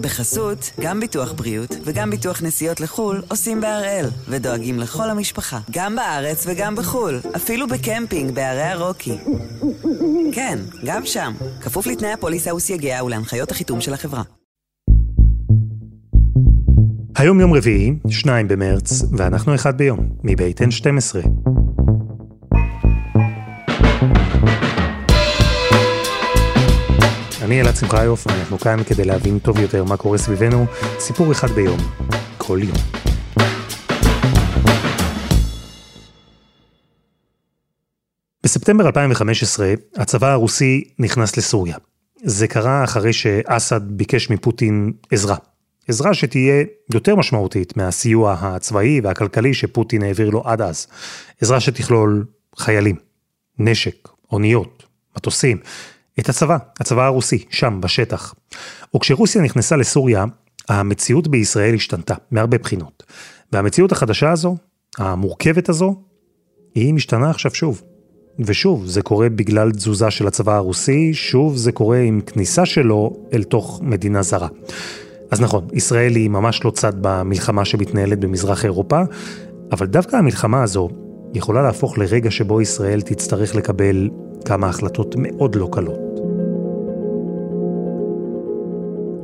בחסות, גם ביטוח בריאות וגם ביטוח נסיעות לחו"ל עושים בהראל, ודואגים לכל המשפחה, גם בארץ וגם בחו"ל, אפילו בקמפינג בערי הרוקי. כן, גם שם, כפוף לתנאי הפוליסה וסייגיה ולהנחיות החיתום של החברה. היום יום רביעי, 2 במרץ, ואנחנו אחד ביום, מבית N12. אני אלעד שמחיוף, ואנחנו כאן כדי להבין טוב יותר מה קורה סביבנו, סיפור אחד ביום, כל יום. בספטמבר 2015, הצבא הרוסי נכנס לסוריה. זה קרה אחרי שאסד ביקש מפוטין עזרה. עזרה שתהיה יותר משמעותית מהסיוע הצבאי והכלכלי שפוטין העביר לו עד אז. עזרה שתכלול חיילים, נשק, אוניות, מטוסים, את הצבא, הצבא הרוסי, שם, בשטח. וכשרוסיה נכנסה לסוריה, המציאות בישראל השתנתה, מהרבה בחינות. והמציאות החדשה הזו, המורכבת הזו, היא משתנה עכשיו שוב. ושוב, זה קורה בגלל תזוזה של הצבא הרוסי, שוב זה קורה עם כניסה שלו אל תוך מדינה זרה. אז נכון, ישראל היא ממש לא צד במלחמה שמתנהלת במזרח אירופה, אבל דווקא המלחמה הזו יכולה להפוך לרגע שבו ישראל תצטרך לקבל כמה החלטות מאוד לא קלות.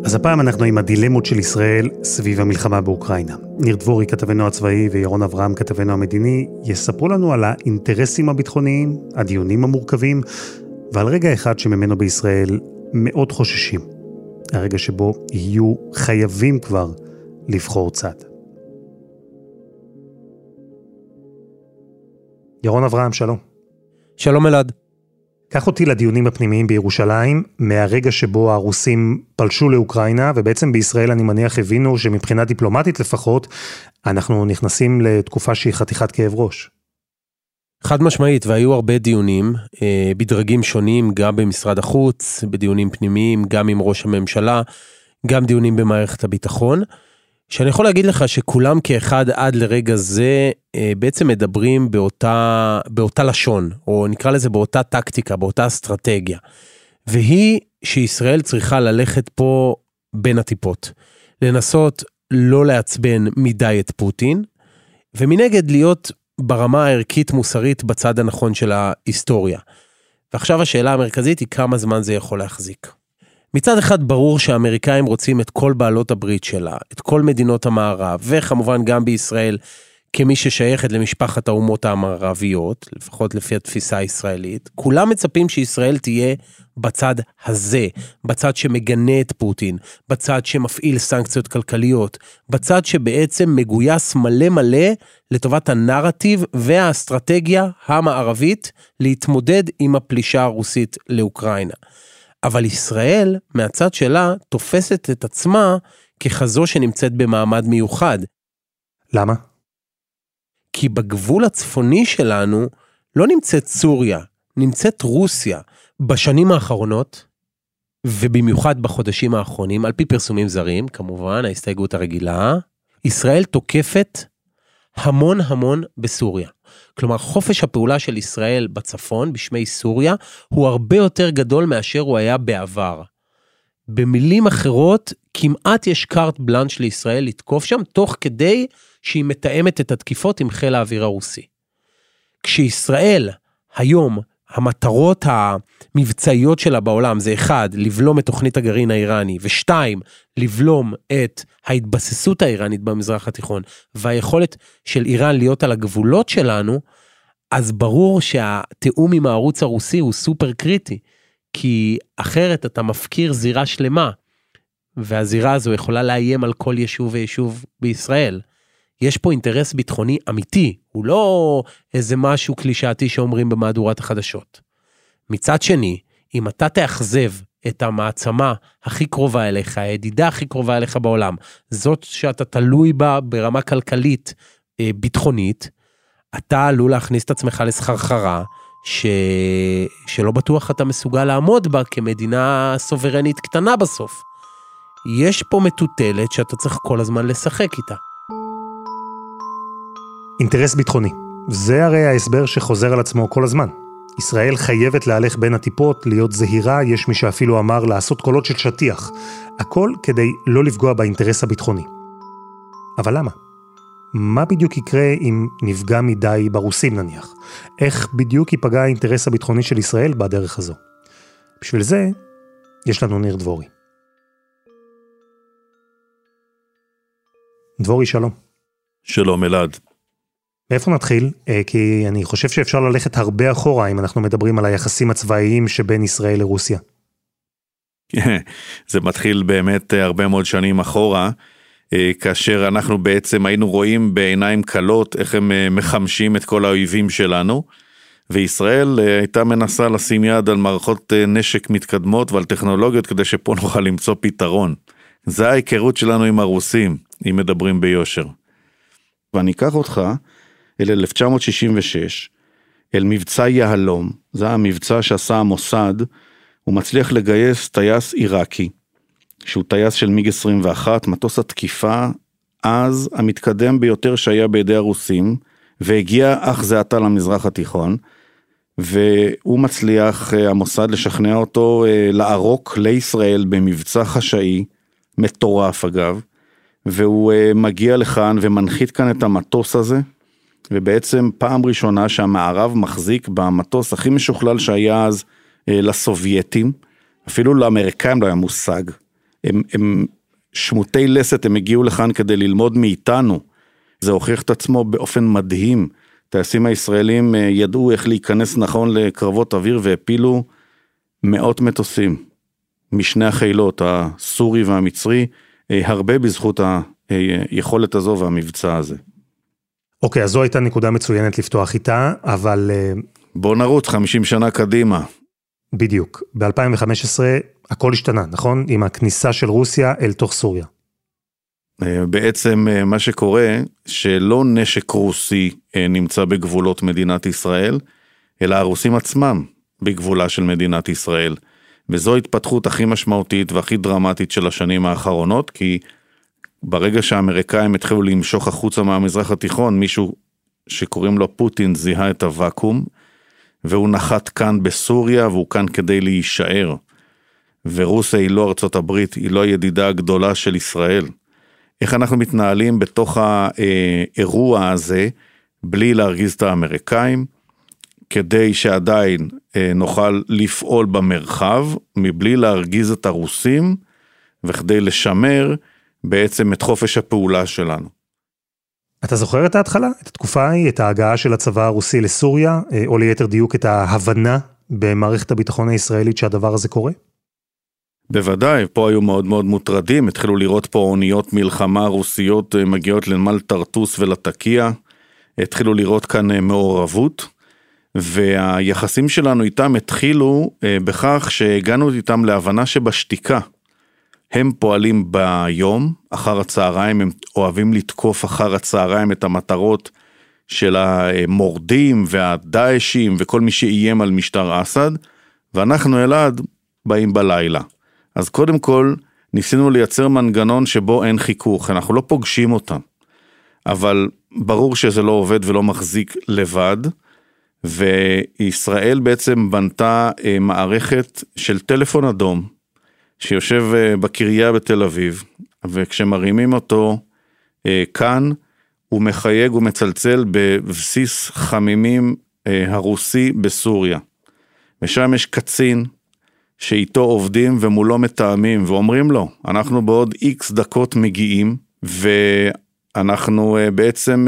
אז הפעם אנחנו עם הדילמות של ישראל סביב המלחמה באוקראינה. ניר דבורי, כתבנו הצבאי, וירון אברהם, כתבנו המדיני, יספרו לנו על האינטרסים הביטחוניים, הדיונים המורכבים, ועל רגע אחד שממנו בישראל מאוד חוששים. הרגע שבו יהיו חייבים כבר לבחור צד. ירון אברהם, שלום. שלום אלעד. קח אותי לדיונים הפנימיים בירושלים, מהרגע שבו הרוסים פלשו לאוקראינה, ובעצם בישראל אני מניח הבינו שמבחינה דיפלומטית לפחות, אנחנו נכנסים לתקופה שהיא חתיכת כאב ראש. חד משמעית, והיו הרבה דיונים אה, בדרגים שונים, גם במשרד החוץ, בדיונים פנימיים, גם עם ראש הממשלה, גם דיונים במערכת הביטחון. שאני יכול להגיד לך שכולם כאחד עד לרגע זה אה, בעצם מדברים באותה, באותה לשון, או נקרא לזה באותה טקטיקה, באותה אסטרטגיה. והיא שישראל צריכה ללכת פה בין הטיפות. לנסות לא לעצבן מדי את פוטין, ומנגד להיות ברמה הערכית מוסרית בצד הנכון של ההיסטוריה. ועכשיו השאלה המרכזית היא כמה זמן זה יכול להחזיק. מצד אחד ברור שהאמריקאים רוצים את כל בעלות הברית שלה, את כל מדינות המערב, וכמובן גם בישראל, כמי ששייכת למשפחת האומות המערביות, לפחות לפי התפיסה הישראלית, כולם מצפים שישראל תהיה בצד הזה, בצד שמגנה את פוטין, בצד שמפעיל סנקציות כלכליות, בצד שבעצם מגויס מלא מלא לטובת הנרטיב והאסטרטגיה המערבית להתמודד עם הפלישה הרוסית לאוקראינה. אבל ישראל, מהצד שלה, תופסת את עצמה ככזו שנמצאת במעמד מיוחד. למה? כי בגבול הצפוני שלנו לא נמצאת סוריה, נמצאת רוסיה. בשנים האחרונות, ובמיוחד בחודשים האחרונים, על פי פרסומים זרים, כמובן, ההסתייגות הרגילה, ישראל תוקפת המון המון בסוריה. כלומר, חופש הפעולה של ישראל בצפון, בשמי סוריה, הוא הרבה יותר גדול מאשר הוא היה בעבר. במילים אחרות, כמעט יש קארט בלאנש לישראל לתקוף שם, תוך כדי שהיא מתאמת את התקיפות עם חיל האוויר הרוסי. כשישראל היום המטרות המבצעיות שלה בעולם זה אחד, לבלום את תוכנית הגרעין האיראני, ושתיים, לבלום את ההתבססות האיראנית במזרח התיכון, והיכולת של איראן להיות על הגבולות שלנו, אז ברור שהתיאום עם הערוץ הרוסי הוא סופר קריטי, כי אחרת אתה מפקיר זירה שלמה, והזירה הזו יכולה לאיים על כל יישוב ויישוב בישראל. יש פה אינטרס ביטחוני אמיתי, הוא לא איזה משהו קלישאתי שאומרים במהדורת החדשות. מצד שני, אם אתה תאכזב את המעצמה הכי קרובה אליך, הידידה הכי קרובה אליך בעולם, זאת שאתה תלוי בה ברמה כלכלית אה, ביטחונית, אתה עלול להכניס את עצמך לסחרחרה ש... שלא בטוח אתה מסוגל לעמוד בה כמדינה סוברנית קטנה בסוף. יש פה מטוטלת שאתה צריך כל הזמן לשחק איתה. אינטרס ביטחוני. זה הרי ההסבר שחוזר על עצמו כל הזמן. ישראל חייבת להלך בין הטיפות, להיות זהירה, יש מי שאפילו אמר לעשות קולות של שטיח. הכל כדי לא לפגוע באינטרס הביטחוני. אבל למה? מה בדיוק יקרה אם נפגע מדי ברוסים נניח? איך בדיוק ייפגע האינטרס הביטחוני של ישראל בדרך הזו? בשביל זה, יש לנו ניר דבורי. דבורי, שלום. שלום אלעד. מאיפה נתחיל? אה, כי אני חושב שאפשר ללכת הרבה אחורה אם אנחנו מדברים על היחסים הצבאיים שבין ישראל לרוסיה. זה מתחיל באמת אה, הרבה מאוד שנים אחורה, אה, כאשר אנחנו בעצם היינו רואים בעיניים כלות איך הם מחמשים את כל האויבים שלנו, וישראל הייתה מנסה לשים יד על מערכות נשק מתקדמות ועל טכנולוגיות כדי שפה נוכל למצוא פתרון. זה ההיכרות שלנו עם הרוסים, אם מדברים ביושר. ואני אקח אותך אל 1966, אל מבצע יהלום, זה המבצע שעשה המוסד, הוא מצליח לגייס טייס עיראקי, שהוא טייס של מיג 21, מטוס התקיפה, אז המתקדם ביותר שהיה בידי הרוסים, והגיע אך זה עתה למזרח התיכון, והוא מצליח, אה, המוסד, לשכנע אותו אה, לערוק לישראל במבצע חשאי, מטורף אגב, והוא אה, מגיע לכאן ומנחית כאן את המטוס הזה, ובעצם פעם ראשונה שהמערב מחזיק במטוס הכי משוכלל שהיה אז אה, לסובייטים, אפילו לאמריקאים לא היה מושג. הם, הם שמוטי לסת, הם הגיעו לכאן כדי ללמוד מאיתנו. זה הוכיח את עצמו באופן מדהים. טייסים הישראלים אה, ידעו איך להיכנס נכון לקרבות אוויר והפילו מאות מטוסים משני החילות, הסורי והמצרי, אה, הרבה בזכות היכולת הזו והמבצע הזה. אוקיי, אז זו הייתה נקודה מצוינת לפתוח איתה, אבל... אה, בוא נרוץ 50 שנה קדימה. בדיוק. ב-2015 הכל השתנה, נכון? עם הכניסה של רוסיה אל תוך סוריה. אה, בעצם אה, מה שקורה, שלא נשק רוסי נמצא בגבולות מדינת ישראל, אלא הרוסים עצמם בגבולה של מדינת ישראל. וזו ההתפתחות הכי משמעותית והכי דרמטית של השנים האחרונות, כי ברגע שהאמריקאים התחילו למשוך החוצה מהמזרח התיכון, מישהו שקוראים לו פוטין זיהה את הוואקום, והוא נחת כאן בסוריה והוא כאן כדי להישאר. ורוסיה היא לא ארצות הברית, היא לא הידידה הגדולה של ישראל. איך אנחנו מתנהלים בתוך האירוע הזה, בלי להרגיז את האמריקאים, כדי שעדיין אה, נוכל לפעול במרחב, מבלי להרגיז את הרוסים, וכדי לשמר בעצם את חופש הפעולה שלנו. אתה זוכר את ההתחלה, את התקופה ההיא, את ההגעה של הצבא הרוסי לסוריה, אה, או ליתר דיוק את ההבנה במערכת הביטחון הישראלית שהדבר הזה קורה? בוודאי, פה היו מאוד מאוד מוטרדים, התחילו לראות פה אוניות מלחמה רוסיות אה, מגיעות לנמל טרטוס ולתקיע, התחילו לראות כאן אה, מעורבות, והיחסים שלנו איתם התחילו בכך שהגענו איתם להבנה שבשתיקה. הם פועלים ביום, אחר הצהריים, הם אוהבים לתקוף אחר הצהריים את המטרות של המורדים והדאעשים וכל מי שאיים על משטר אסד, ואנחנו אלעד באים בלילה. אז קודם כל, ניסינו לייצר מנגנון שבו אין חיכוך, אנחנו לא פוגשים אותם. אבל ברור שזה לא עובד ולא מחזיק לבד, וישראל בעצם בנתה אה, מערכת של טלפון אדום, שיושב אה, בקריה בתל אביב, וכשמרימים אותו אה, כאן, הוא מחייג ומצלצל בבסיס חמימים אה, הרוסי בסוריה. ושם יש קצין שאיתו עובדים ומולו מתאמים ואומרים לו, אנחנו בעוד איקס דקות מגיעים ואנחנו בעצם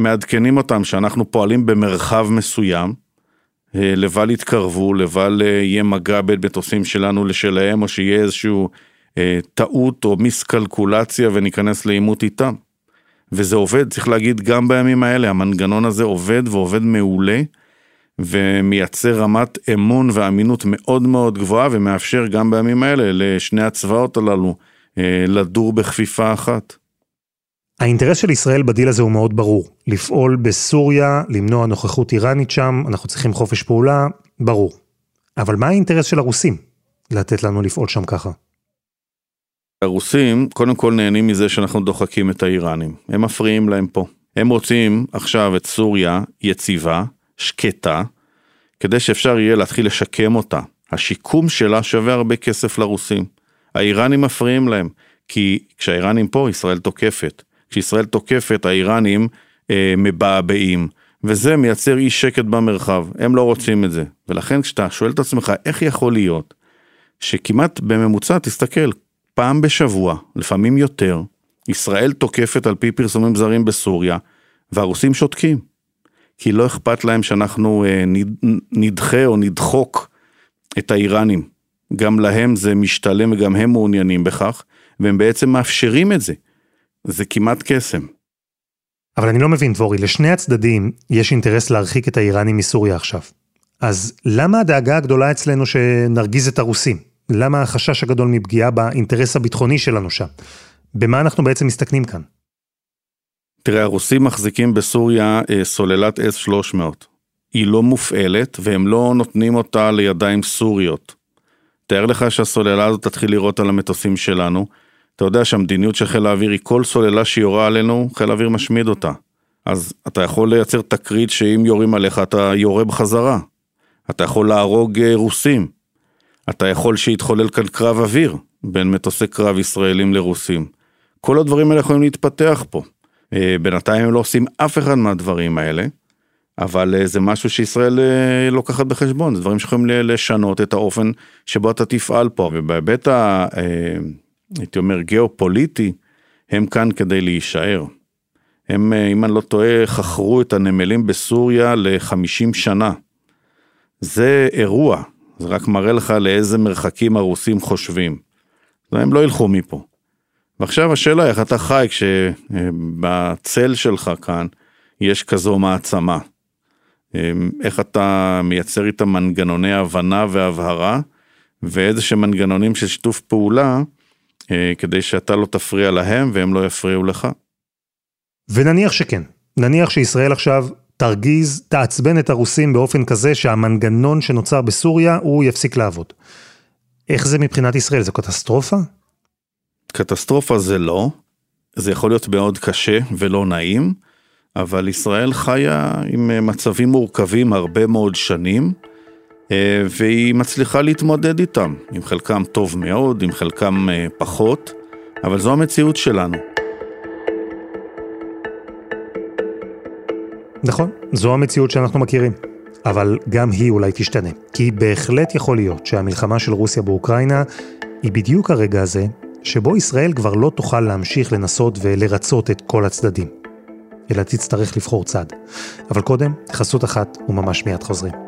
מעדכנים אותם שאנחנו פועלים במרחב מסוים. אה, לבל יתקרבו, לבל אה, יהיה מגע בין מטוסים שלנו לשלהם, או שיהיה איזשהו אה, טעות או מיסקלקולציה וניכנס לעימות איתם. וזה עובד, צריך להגיד, גם בימים האלה, המנגנון הזה עובד ועובד מעולה, ומייצר רמת אמון ואמינות מאוד מאוד גבוהה, ומאפשר גם בימים האלה לשני הצבאות הללו אה, לדור בכפיפה אחת. האינטרס של ישראל בדיל הזה הוא מאוד ברור. לפעול בסוריה, למנוע נוכחות איראנית שם, אנחנו צריכים חופש פעולה, ברור. אבל מה האינטרס של הרוסים לתת לנו לפעול שם ככה? הרוסים קודם כל נהנים מזה שאנחנו דוחקים את האיראנים, הם מפריעים להם פה. הם רוצים עכשיו את סוריה יציבה, שקטה, כדי שאפשר יהיה להתחיל לשקם אותה. השיקום שלה שווה הרבה כסף לרוסים. האיראנים מפריעים להם, כי כשהאיראנים פה, ישראל תוקפת. כשישראל תוקפת, האיראנים אה, מבעבעים, וזה מייצר אי שקט במרחב, הם לא רוצים את זה. ולכן כשאתה שואל את עצמך, איך יכול להיות שכמעט בממוצע, תסתכל, פעם בשבוע, לפעמים יותר, ישראל תוקפת על פי פרסומים זרים בסוריה, והרוסים שותקים. כי לא אכפת להם שאנחנו אה, נדחה או נדחוק את האיראנים. גם להם זה משתלם וגם הם מעוניינים בכך, והם בעצם מאפשרים את זה. זה כמעט קסם. אבל אני לא מבין, דבורי, לשני הצדדים יש אינטרס להרחיק את האיראנים מסוריה עכשיו. אז למה הדאגה הגדולה אצלנו שנרגיז את הרוסים? למה החשש הגדול מפגיעה באינטרס הביטחוני שלנו שם? במה אנחנו בעצם מסתכנים כאן? תראה, הרוסים מחזיקים בסוריה אה, סוללת S-300. היא לא מופעלת והם לא נותנים אותה לידיים סוריות. תאר לך שהסוללה הזאת תתחיל לירות על המטוסים שלנו. אתה יודע שהמדיניות של חיל האוויר היא כל סוללה שיורה עלינו, חיל האוויר משמיד אותה. אז אתה יכול לייצר תקרית שאם יורים עליך אתה יורה בחזרה. אתה יכול להרוג אה, רוסים. אתה יכול שיתחולל כאן קרב אוויר בין מטוסי קרב ישראלים לרוסים. כל הדברים האלה יכולים להתפתח פה. אה, בינתיים הם לא עושים אף אחד מהדברים האלה, אבל אה, זה משהו שישראל לוקחת בחשבון, זה דברים שיכולים לשנות את האופן שבו אתה תפעל פה, ובהיבט ה... הייתי אומר גיאופוליטי, הם כאן כדי להישאר. הם, אם אני לא טועה, חכרו את הנמלים בסוריה ל-50 שנה. זה אירוע, זה רק מראה לך לאיזה מרחקים הרוסים חושבים. הם לא ילכו מפה. ועכשיו השאלה איך אתה חי כשבצל שלך כאן יש כזו מעצמה. איך אתה מייצר איתה מנגנוני הבנה והבהרה ואיזה שהם מנגנונים של שיתוף פעולה אה, כדי שאתה לא תפריע להם והם לא יפריעו לך. ונניח שכן, נניח שישראל עכשיו תרגיז, תעצבן את הרוסים באופן כזה שהמנגנון שנוצר בסוריה הוא יפסיק לעבוד. איך זה מבחינת ישראל? זו קטסטרופה? קטסטרופה זה לא, זה יכול להיות מאוד קשה ולא נעים, אבל ישראל חיה עם אה, מצבים מורכבים הרבה מאוד שנים, אה, והיא מצליחה להתמודד איתם, עם חלקם טוב מאוד, עם חלקם אה, פחות, אבל זו המציאות שלנו. נכון, זו המציאות שאנחנו מכירים. אבל גם היא אולי תשתנה. כי בהחלט יכול להיות שהמלחמה של רוסיה באוקראינה היא בדיוק הרגע הזה שבו ישראל כבר לא תוכל להמשיך לנסות ולרצות את כל הצדדים, אלא תצטרך לבחור צד. אבל קודם, חסות אחת וממש מיד חוזרים.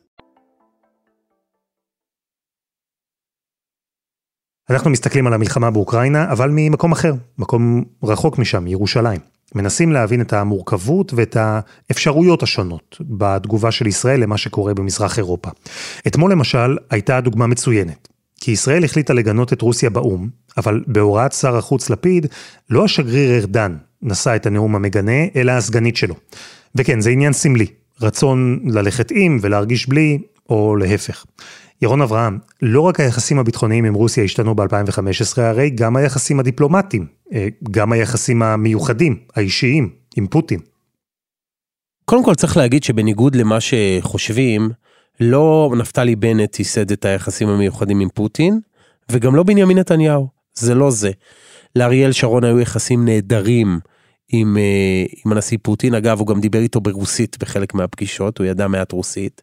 אנחנו מסתכלים על המלחמה באוקראינה, אבל ממקום אחר, מקום רחוק משם, ירושלים. מנסים להבין את המורכבות ואת האפשרויות השונות בתגובה של ישראל למה שקורה במזרח אירופה. אתמול למשל הייתה דוגמה מצוינת. כי ישראל החליטה לגנות את רוסיה באו"ם, אבל בהוראת שר החוץ לפיד, לא השגריר ארדן נשא את הנאום המגנה, אלא הסגנית שלו. וכן, זה עניין סמלי, רצון ללכת עם ולהרגיש בלי, או להפך. ירון אברהם, לא רק היחסים הביטחוניים עם רוסיה השתנו ב-2015, הרי גם היחסים הדיפלומטיים, אה, גם היחסים המיוחדים, האישיים, עם פוטין. קודם כל צריך להגיד שבניגוד למה שחושבים, לא נפתלי בנט ייסד את היחסים המיוחדים עם פוטין, וגם לא בנימין נתניהו, זה לא זה. לאריאל שרון היו יחסים נהדרים עם, אה, עם הנשיא פוטין, אגב הוא גם דיבר איתו ברוסית בחלק מהפגישות, הוא ידע מעט רוסית.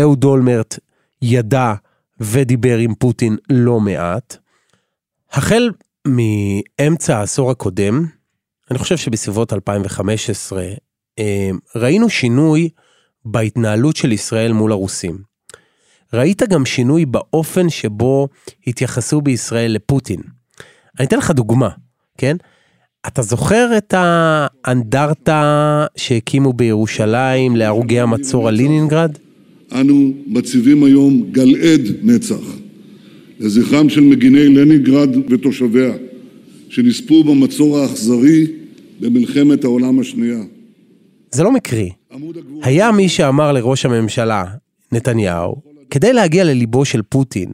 אהוד אולמרט ידע ודיבר עם פוטין לא מעט. החל מאמצע העשור הקודם, אני חושב שבסביבות 2015, אה, ראינו שינוי בהתנהלות של ישראל מול הרוסים. ראית גם שינוי באופן שבו התייחסו בישראל לפוטין. אני אתן לך דוגמה, כן? אתה זוכר את האנדרטה שהקימו בירושלים להרוגי המצור על לינינגרד? אנו מציבים היום גל עד נצח לזכרם של מגיני לנינגרד ותושביה, שנספו במצור האכזרי במלחמת העולם השנייה. זה לא מקרי. היה מי שאמר לראש הממשלה, נתניהו, כדי להגיע לליבו של פוטין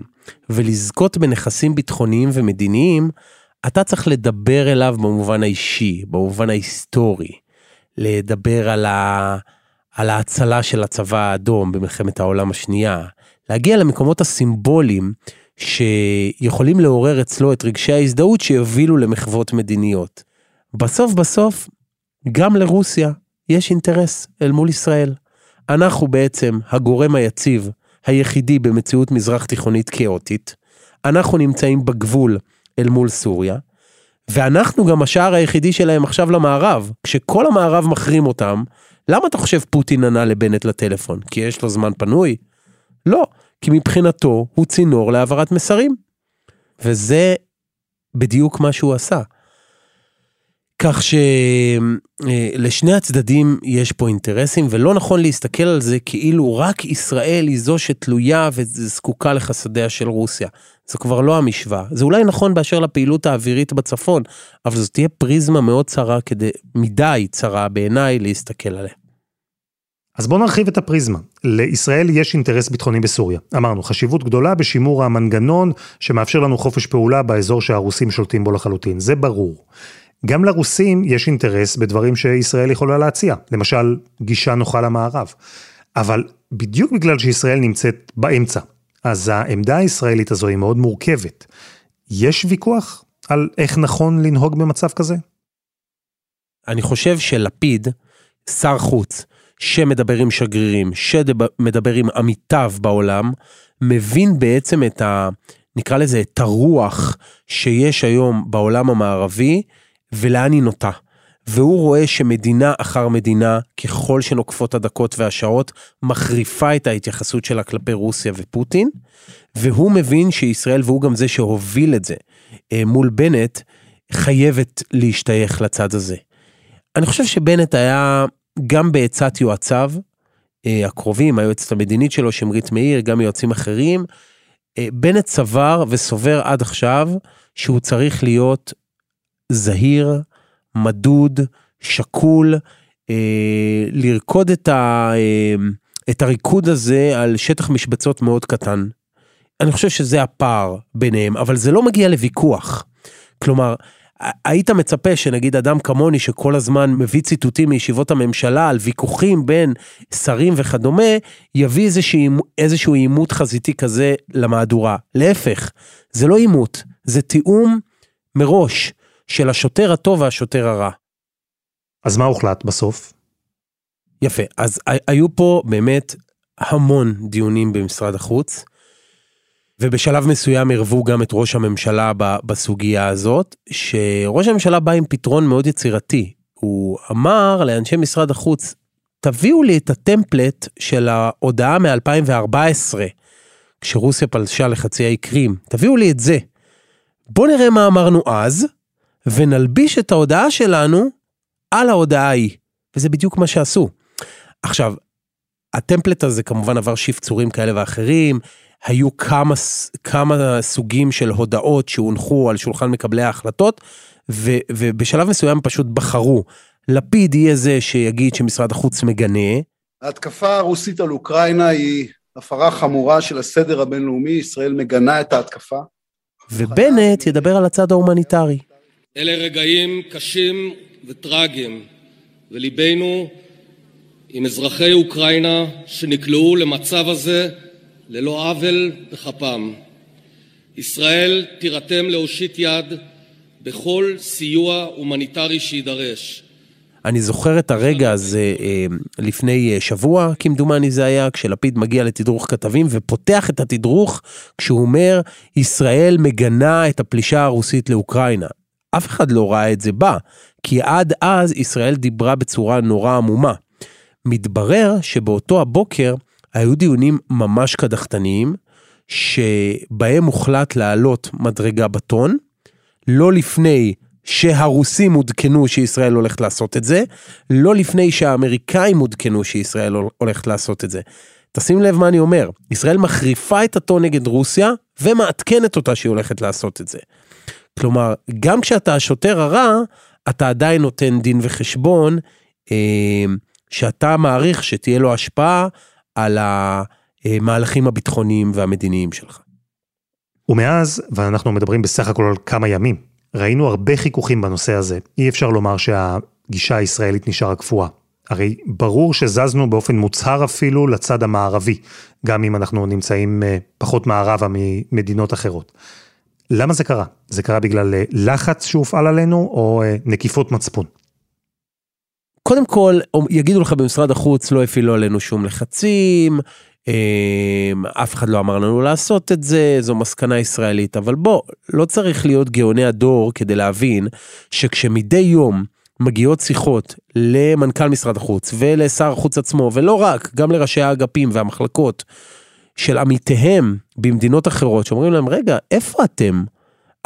ולזכות בנכסים ביטחוניים ומדיניים, אתה צריך לדבר אליו במובן האישי, במובן ההיסטורי. לדבר על, ה... על ההצלה של הצבא האדום במלחמת העולם השנייה. להגיע למקומות הסימבוליים שיכולים לעורר אצלו את רגשי ההזדהות שיובילו למחוות מדיניות. בסוף בסוף, גם לרוסיה יש אינטרס אל מול ישראל. אנחנו בעצם הגורם היציב היחידי במציאות מזרח תיכונית כאוטית. אנחנו נמצאים בגבול אל מול סוריה, ואנחנו גם השער היחידי שלהם עכשיו למערב. כשכל המערב מחרים אותם, למה אתה חושב פוטין ענה לבנט לטלפון? כי יש לו זמן פנוי? לא, כי מבחינתו הוא צינור להעברת מסרים. וזה בדיוק מה שהוא עשה. כך שלשני הצדדים יש פה אינטרסים, ולא נכון להסתכל על זה כאילו רק ישראל היא זו שתלויה וזקוקה לחסדיה של רוסיה. זו כבר לא המשוואה. זה אולי נכון באשר לפעילות האווירית בצפון, אבל זו תהיה פריזמה מאוד צרה כדי, מדי צרה בעיניי להסתכל עליה. אז בואו נרחיב את הפריזמה. לישראל יש אינטרס ביטחוני בסוריה. אמרנו, חשיבות גדולה בשימור המנגנון שמאפשר לנו חופש פעולה באזור שהרוסים שולטים בו לחלוטין. זה ברור. גם לרוסים יש אינטרס בדברים שישראל יכולה להציע, למשל גישה נוחה למערב. אבל בדיוק בגלל שישראל נמצאת באמצע, אז העמדה הישראלית הזו היא מאוד מורכבת. יש ויכוח על איך נכון לנהוג במצב כזה? אני חושב שלפיד, שר חוץ, שמדבר עם שגרירים, שמדבר עם עמיתיו בעולם, מבין בעצם את ה... נקרא לזה את הרוח שיש היום בעולם המערבי, ולאן היא נוטה. והוא רואה שמדינה אחר מדינה, ככל שנוקפות הדקות והשעות, מחריפה את ההתייחסות שלה כלפי רוסיה ופוטין, והוא מבין שישראל, והוא גם זה שהוביל את זה אה, מול בנט, חייבת להשתייך לצד הזה. אני חושב שבנט היה גם בעצת יועציו אה, הקרובים, היועצת המדינית שלו, שמרית מאיר, גם יועצים אחרים, אה, בנט סבר וסובר עד עכשיו שהוא צריך להיות זהיר, מדוד, שקול, אה, לרקוד את, ה, אה, את הריקוד הזה על שטח משבצות מאוד קטן. אני חושב שזה הפער ביניהם, אבל זה לא מגיע לוויכוח. כלומר, היית מצפה שנגיד אדם כמוני שכל הזמן מביא ציטוטים מישיבות הממשלה על ויכוחים בין שרים וכדומה, יביא איזשהו, איזשהו עימות חזיתי כזה למהדורה. להפך, זה לא עימות, זה תיאום מראש. של השוטר הטוב והשוטר הרע. אז מה הוחלט בסוף? יפה, אז היו פה באמת המון דיונים במשרד החוץ, ובשלב מסוים ערבו גם את ראש הממשלה בסוגיה הזאת, שראש הממשלה בא עם פתרון מאוד יצירתי. הוא אמר לאנשי משרד החוץ, תביאו לי את הטמפלט של ההודעה מ-2014, כשרוסיה פלשה לחצי האי קרים, תביאו לי את זה. בואו נראה מה אמרנו אז, ונלביש את ההודעה שלנו על ההודעה ההיא. וזה בדיוק מה שעשו. עכשיו, ה template הזה כמובן עבר שפצורים כאלה ואחרים, היו כמה, כמה סוגים של הודעות שהונחו על שולחן מקבלי ההחלטות, ו, ובשלב מסוים פשוט בחרו. לפיד יהיה זה שיגיד שמשרד החוץ מגנה. ההתקפה הרוסית על אוקראינה היא הפרה חמורה של הסדר הבינלאומי, ישראל מגנה את ההתקפה. ובנט ידבר על הצד ההומניטרי. אלה רגעים קשים וטרגיים, וליבנו עם אזרחי אוקראינה שנקלעו למצב הזה ללא עוול בכפם. ישראל תירתם להושיט יד בכל סיוע הומניטרי שיידרש. אני זוכר את הרגע הזה אה, לפני שבוע, כמדומני זה היה, כשלפיד מגיע לתדרוך כתבים ופותח את התדרוך כשהוא אומר, ישראל מגנה את הפלישה הרוסית לאוקראינה. אף אחד לא ראה את זה בא, כי עד אז ישראל דיברה בצורה נורא עמומה. מתברר שבאותו הבוקר היו דיונים ממש קדחתניים, שבהם הוחלט לעלות מדרגה בטון, לא לפני שהרוסים עודכנו שישראל הולכת לעשות את זה, לא לפני שהאמריקאים עודכנו שישראל הולכת לעשות את זה. תשים לב מה אני אומר, ישראל מחריפה את הטון נגד רוסיה, ומעדכנת אותה שהיא הולכת לעשות את זה. כלומר, גם כשאתה השוטר הרע, אתה עדיין נותן דין וחשבון, אה, שאתה מעריך שתהיה לו השפעה על המהלכים הביטחוניים והמדיניים שלך. ומאז, ואנחנו מדברים בסך הכל על כמה ימים, ראינו הרבה חיכוכים בנושא הזה. אי אפשר לומר שהגישה הישראלית נשארה קפואה. הרי ברור שזזנו באופן מוצהר אפילו לצד המערבי, גם אם אנחנו נמצאים אה, פחות מערבה ממדינות אחרות. למה זה קרה? זה קרה בגלל אה, לחץ שהופעל עלינו או אה, נקיפות מצפון? קודם כל, יגידו לך במשרד החוץ, לא הפעילו עלינו שום לחצים, אף אחד לא אמר לנו לעשות את זה, זו מסקנה ישראלית, אבל בוא, לא צריך להיות גאוני הדור כדי להבין שכשמדי יום מגיעות שיחות למנכ"ל משרד החוץ ולשר החוץ עצמו, ולא רק, גם לראשי האגפים והמחלקות של עמיתיהם במדינות אחרות, שאומרים להם, רגע, איפה אתם?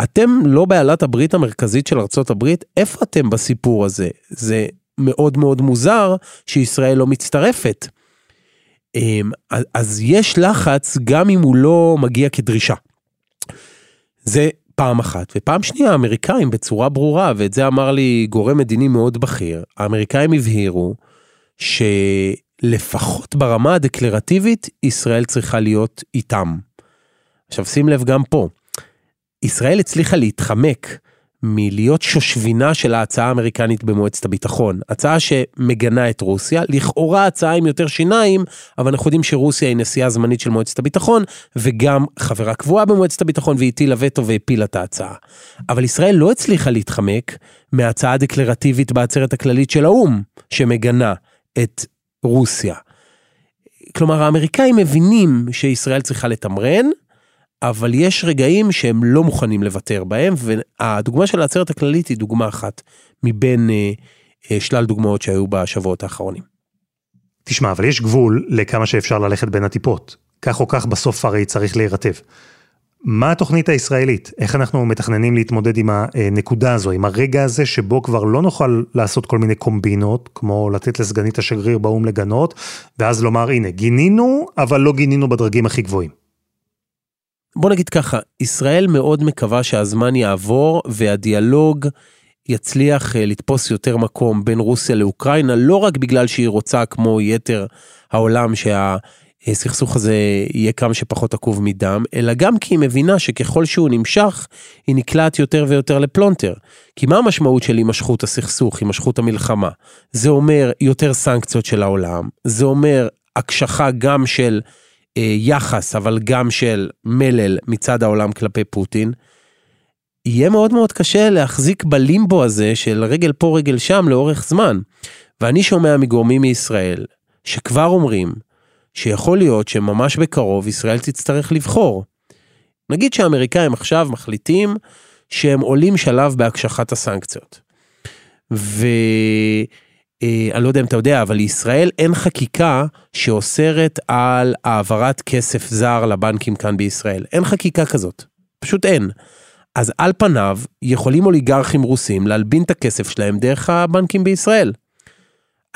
אתם לא בעלת הברית המרכזית של ארצות הברית? איפה אתם בסיפור הזה? זה מאוד מאוד מוזר שישראל לא מצטרפת. אמ, אז יש לחץ גם אם הוא לא מגיע כדרישה. זה פעם אחת. ופעם שנייה, האמריקאים בצורה ברורה, ואת זה אמר לי גורם מדיני מאוד בכיר, האמריקאים הבהירו שלפחות ברמה הדקלרטיבית, ישראל צריכה להיות איתם. עכשיו שים לב גם פה, ישראל הצליחה להתחמק מלהיות שושבינה של ההצעה האמריקנית במועצת הביטחון. הצעה שמגנה את רוסיה, לכאורה הצעה עם יותר שיניים, אבל אנחנו יודעים שרוסיה היא נשיאה זמנית של מועצת הביטחון, וגם חברה קבועה במועצת הביטחון, והיא הטילה וטו והפילה את ההצעה. אבל ישראל לא הצליחה להתחמק מההצעה הדקלרטיבית בעצרת הכללית של האו"ם, שמגנה את רוסיה. כלומר, האמריקאים מבינים שישראל צריכה לתמרן, אבל יש רגעים שהם לא מוכנים לוותר בהם, והדוגמה של העצרת הכללית היא דוגמה אחת מבין אה, אה, שלל דוגמאות שהיו בשבועות האחרונים. תשמע, אבל יש גבול לכמה שאפשר ללכת בין הטיפות. כך או כך בסוף הרי צריך להירטב. מה התוכנית הישראלית? איך אנחנו מתכננים להתמודד עם הנקודה הזו, עם הרגע הזה שבו כבר לא נוכל לעשות כל מיני קומבינות, כמו לתת לסגנית השגריר באו"ם לגנות, ואז לומר, הנה, גינינו, אבל לא גינינו בדרגים הכי גבוהים. בוא נגיד ככה, ישראל מאוד מקווה שהזמן יעבור והדיאלוג יצליח אה, לתפוס יותר מקום בין רוסיה לאוקראינה, לא רק בגלל שהיא רוצה כמו יתר העולם שהסכסוך הזה יהיה כמה שפחות עקוב מדם, אלא גם כי היא מבינה שככל שהוא נמשך, היא נקלעת יותר ויותר לפלונטר. כי מה המשמעות של הימשכות הסכסוך, הימשכות המלחמה? זה אומר יותר סנקציות של העולם, זה אומר הקשחה גם של אה, יחס, אבל גם של מלל מצד העולם כלפי פוטין, יהיה מאוד מאוד קשה להחזיק בלימבו הזה של רגל פה רגל שם לאורך זמן. ואני שומע מגורמים מישראל שכבר אומרים שיכול להיות שממש בקרוב ישראל תצטרך לבחור. נגיד שהאמריקאים עכשיו מחליטים שהם עולים שלב בהקשחת הסנקציות. ו... אה, לא יודע אם אתה יודע, אבל לישראל אין חקיקה שאוסרת על העברת כסף זר לבנקים כאן בישראל. אין חקיקה כזאת, פשוט אין. אז על פניו יכולים אוליגרכים רוסים להלבין את הכסף שלהם דרך הבנקים בישראל.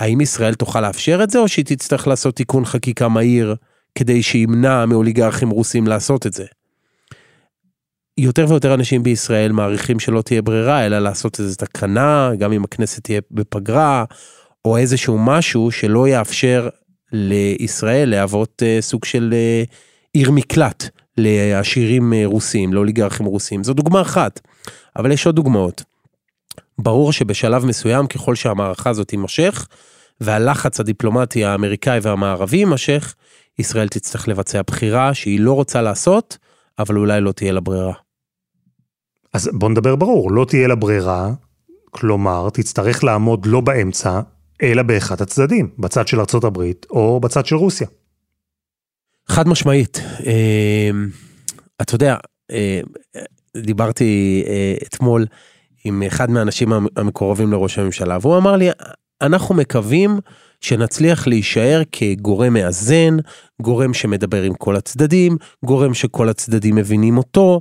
האם ישראל תוכל לאפשר את זה, או שהיא תצטרך לעשות תיקון חקיקה מהיר כדי שימנע מאוליגרכים רוסים לעשות את זה? יותר ויותר אנשים בישראל מעריכים שלא תהיה ברירה אלא לעשות איזו תקנה גם אם הכנסת תהיה בפגרה או איזשהו משהו שלא יאפשר לישראל להוות uh, סוג של uh, עיר מקלט לעשירים uh, רוסים לאוליגרכים רוסים זו דוגמה אחת אבל יש עוד דוגמאות. ברור שבשלב מסוים ככל שהמערכה הזאת תימשך והלחץ הדיפלומטי האמריקאי והמערבי יימשך ישראל תצטרך לבצע בחירה שהיא לא רוצה לעשות אבל אולי לא תהיה לה ברירה. אז בוא נדבר ברור, לא תהיה לה ברירה, כלומר, תצטרך לעמוד לא באמצע, אלא באחד הצדדים, בצד של ארצות הברית או בצד של רוסיה. חד משמעית. אה, אתה יודע, אה, דיברתי אה, אתמול עם אחד מהאנשים המקורבים לראש הממשלה, והוא אמר לי, אנחנו מקווים שנצליח להישאר כגורם מאזן, גורם שמדבר עם כל הצדדים, גורם שכל הצדדים מבינים אותו.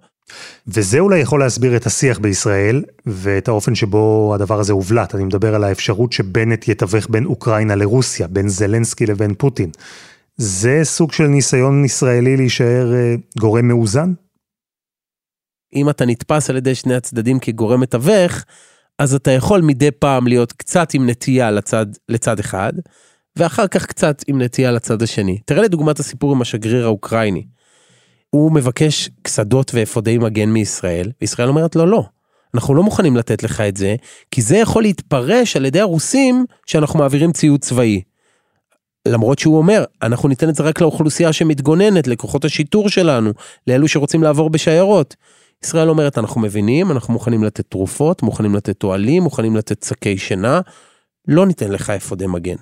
וזה אולי יכול להסביר את השיח בישראל, ואת האופן שבו הדבר הזה הובלט. אני מדבר על האפשרות שבנט יתווך בין אוקראינה לרוסיה, בין זלנסקי לבין פוטין. זה סוג של ניסיון ישראלי להישאר אה, גורם מאוזן? אם אתה נתפס על ידי שני הצדדים כגורם מתווך, אז אתה יכול מדי פעם להיות קצת עם נטייה לצד, לצד אחד, ואחר כך קצת עם נטייה לצד השני. תראה לדוגמת הסיפור עם השגריר האוקראיני. הוא מבקש קסדות ואפודי מגן מישראל, וישראל אומרת לו לא. אנחנו לא מוכנים לתת לך את זה, כי זה יכול להתפרש על ידי הרוסים שאנחנו מעבירים ציוד צבאי. למרות שהוא אומר, אנחנו ניתן את זה רק לאוכלוסייה שמתגוננת, לכוחות השיטור שלנו, לאלו שרוצים לעבור בשיירות. ישראל אומרת, אנחנו מבינים, אנחנו מוכנים לתת תרופות, מוכנים לתת תועלים, מוכנים לתת שקי שינה, לא ניתן לך אפודי מגן.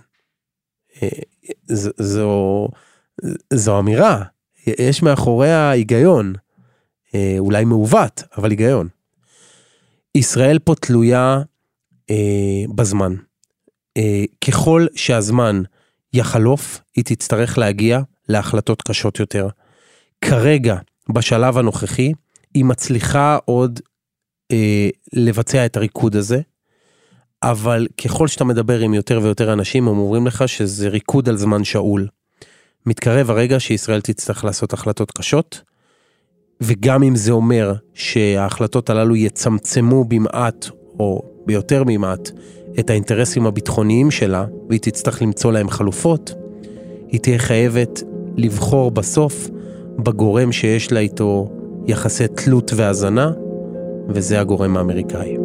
אה, זו, זו אמירה, יש מאחוריה היגיון, אה, אולי מעוות, אבל היגיון. ישראל פה תלויה אה, בזמן. אה, ככל שהזמן יחלוף, היא תצטרך להגיע להחלטות קשות יותר. כרגע, בשלב הנוכחי, היא מצליחה עוד אה, לבצע את הריקוד הזה, אבל ככל שאתה מדבר עם יותר ויותר אנשים, הם אומרים לך שזה ריקוד על זמן שאול. מתקרב הרגע שישראל תצטרך לעשות החלטות קשות, וגם אם זה אומר שההחלטות הללו יצמצמו במעט, או ביותר ממעט, את האינטרסים הביטחוניים שלה, והיא תצטרך למצוא להם חלופות, היא תהיה חייבת לבחור בסוף בגורם שיש לה איתו יחסי תלות והזנה, וזה הגורם האמריקאי.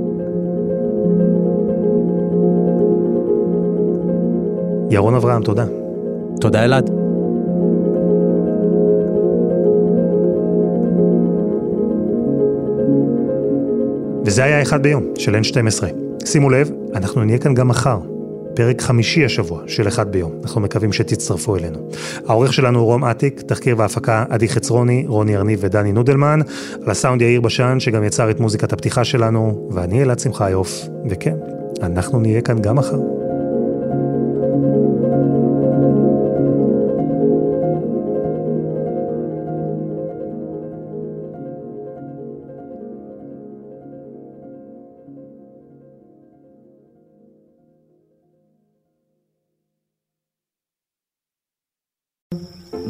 ירון אברהם, תודה. תודה אלעד. וזה היה אחד ביום של N12. שימו לב, אנחנו נהיה כאן גם מחר. פרק חמישי השבוע של אחד ביום. אנחנו מקווים שתצטרפו אלינו. העורך שלנו הוא רום אטיק, תחקיר והפקה עדי חצרוני, רוני ארניב ודני נודלמן, על הסאונד יאיר בשן שגם יצר את מוזיקת הפתיחה שלנו, ואני אלעד שמחיוף, וכן, אנחנו נהיה כאן גם מחר.